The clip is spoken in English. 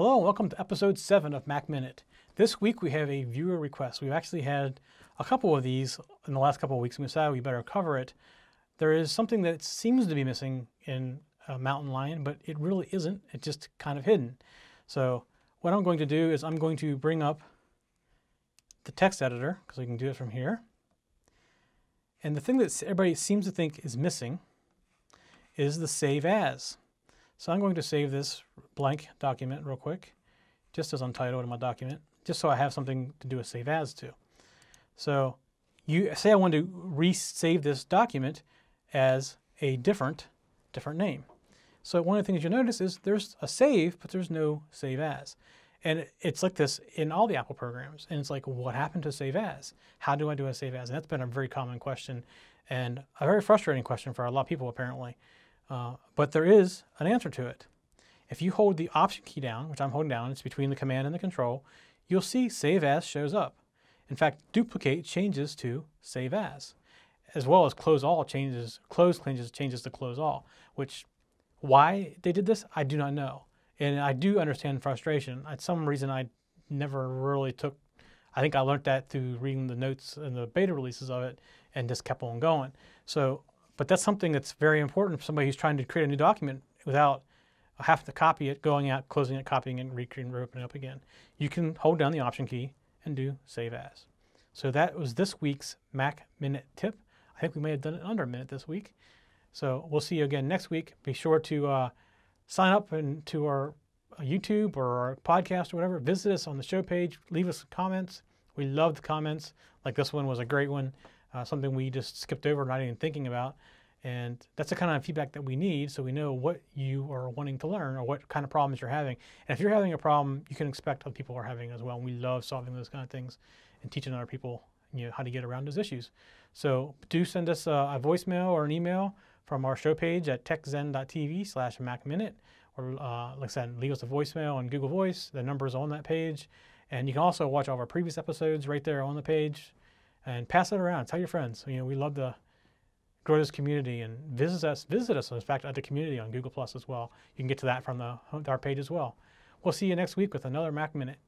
Hello and welcome to episode 7 of Mac Minute. This week we have a viewer request. We've actually had a couple of these in the last couple of weeks and we decided we better cover it. There is something that seems to be missing in Mountain Lion, but it really isn't. It's just kind of hidden. So what I'm going to do is I'm going to bring up the text editor because we can do it from here. And the thing that everybody seems to think is missing is the save as. So I'm going to save this blank document real quick, just as untitled in my document, just so I have something to do a save as to. So you say I want to resave this document as a different, different name. So one of the things you'll notice is there's a save, but there's no save as. And it's like this in all the Apple programs. And it's like, what happened to save as? How do I do a save as? And that's been a very common question and a very frustrating question for a lot of people apparently. Uh, but there is an answer to it. If you hold the Option key down, which I'm holding down, it's between the Command and the Control, you'll see Save As shows up. In fact, Duplicate changes to Save As, as well as Close All changes, Close changes, changes to Close All, which why they did this, I do not know. And I do understand frustration. At some reason, I never really took, I think I learned that through reading the notes and the beta releases of it and just kept on going. So but that's something that's very important for somebody who's trying to create a new document without having to copy it, going out, closing it, copying it, recreating, opening it up again. You can hold down the Option key and do Save As. So that was this week's Mac Minute tip. I think we may have done it under a minute this week. So we'll see you again next week. Be sure to uh, sign up and to our uh, YouTube or our podcast or whatever. Visit us on the show page. Leave us comments. We love the comments. Like this one was a great one uh, something we just skipped over, not even thinking about. And that's the kind of feedback that we need so we know what you are wanting to learn or what kind of problems you're having. And if you're having a problem, you can expect other people are having as well. And we love solving those kind of things and teaching other people you know, how to get around those issues. So do send us a, a voicemail or an email from our show page at techzen.tv slash macminute. Or uh, like I said, leave us a voicemail on Google Voice. The number is on that page. And you can also watch all of our previous episodes right there on the page and pass it around. Tell your friends. You know, we love to grow this community and visit us. Visit us, in fact, at the community on Google Plus as well. You can get to that from the our page as well. We'll see you next week with another Mac Minute.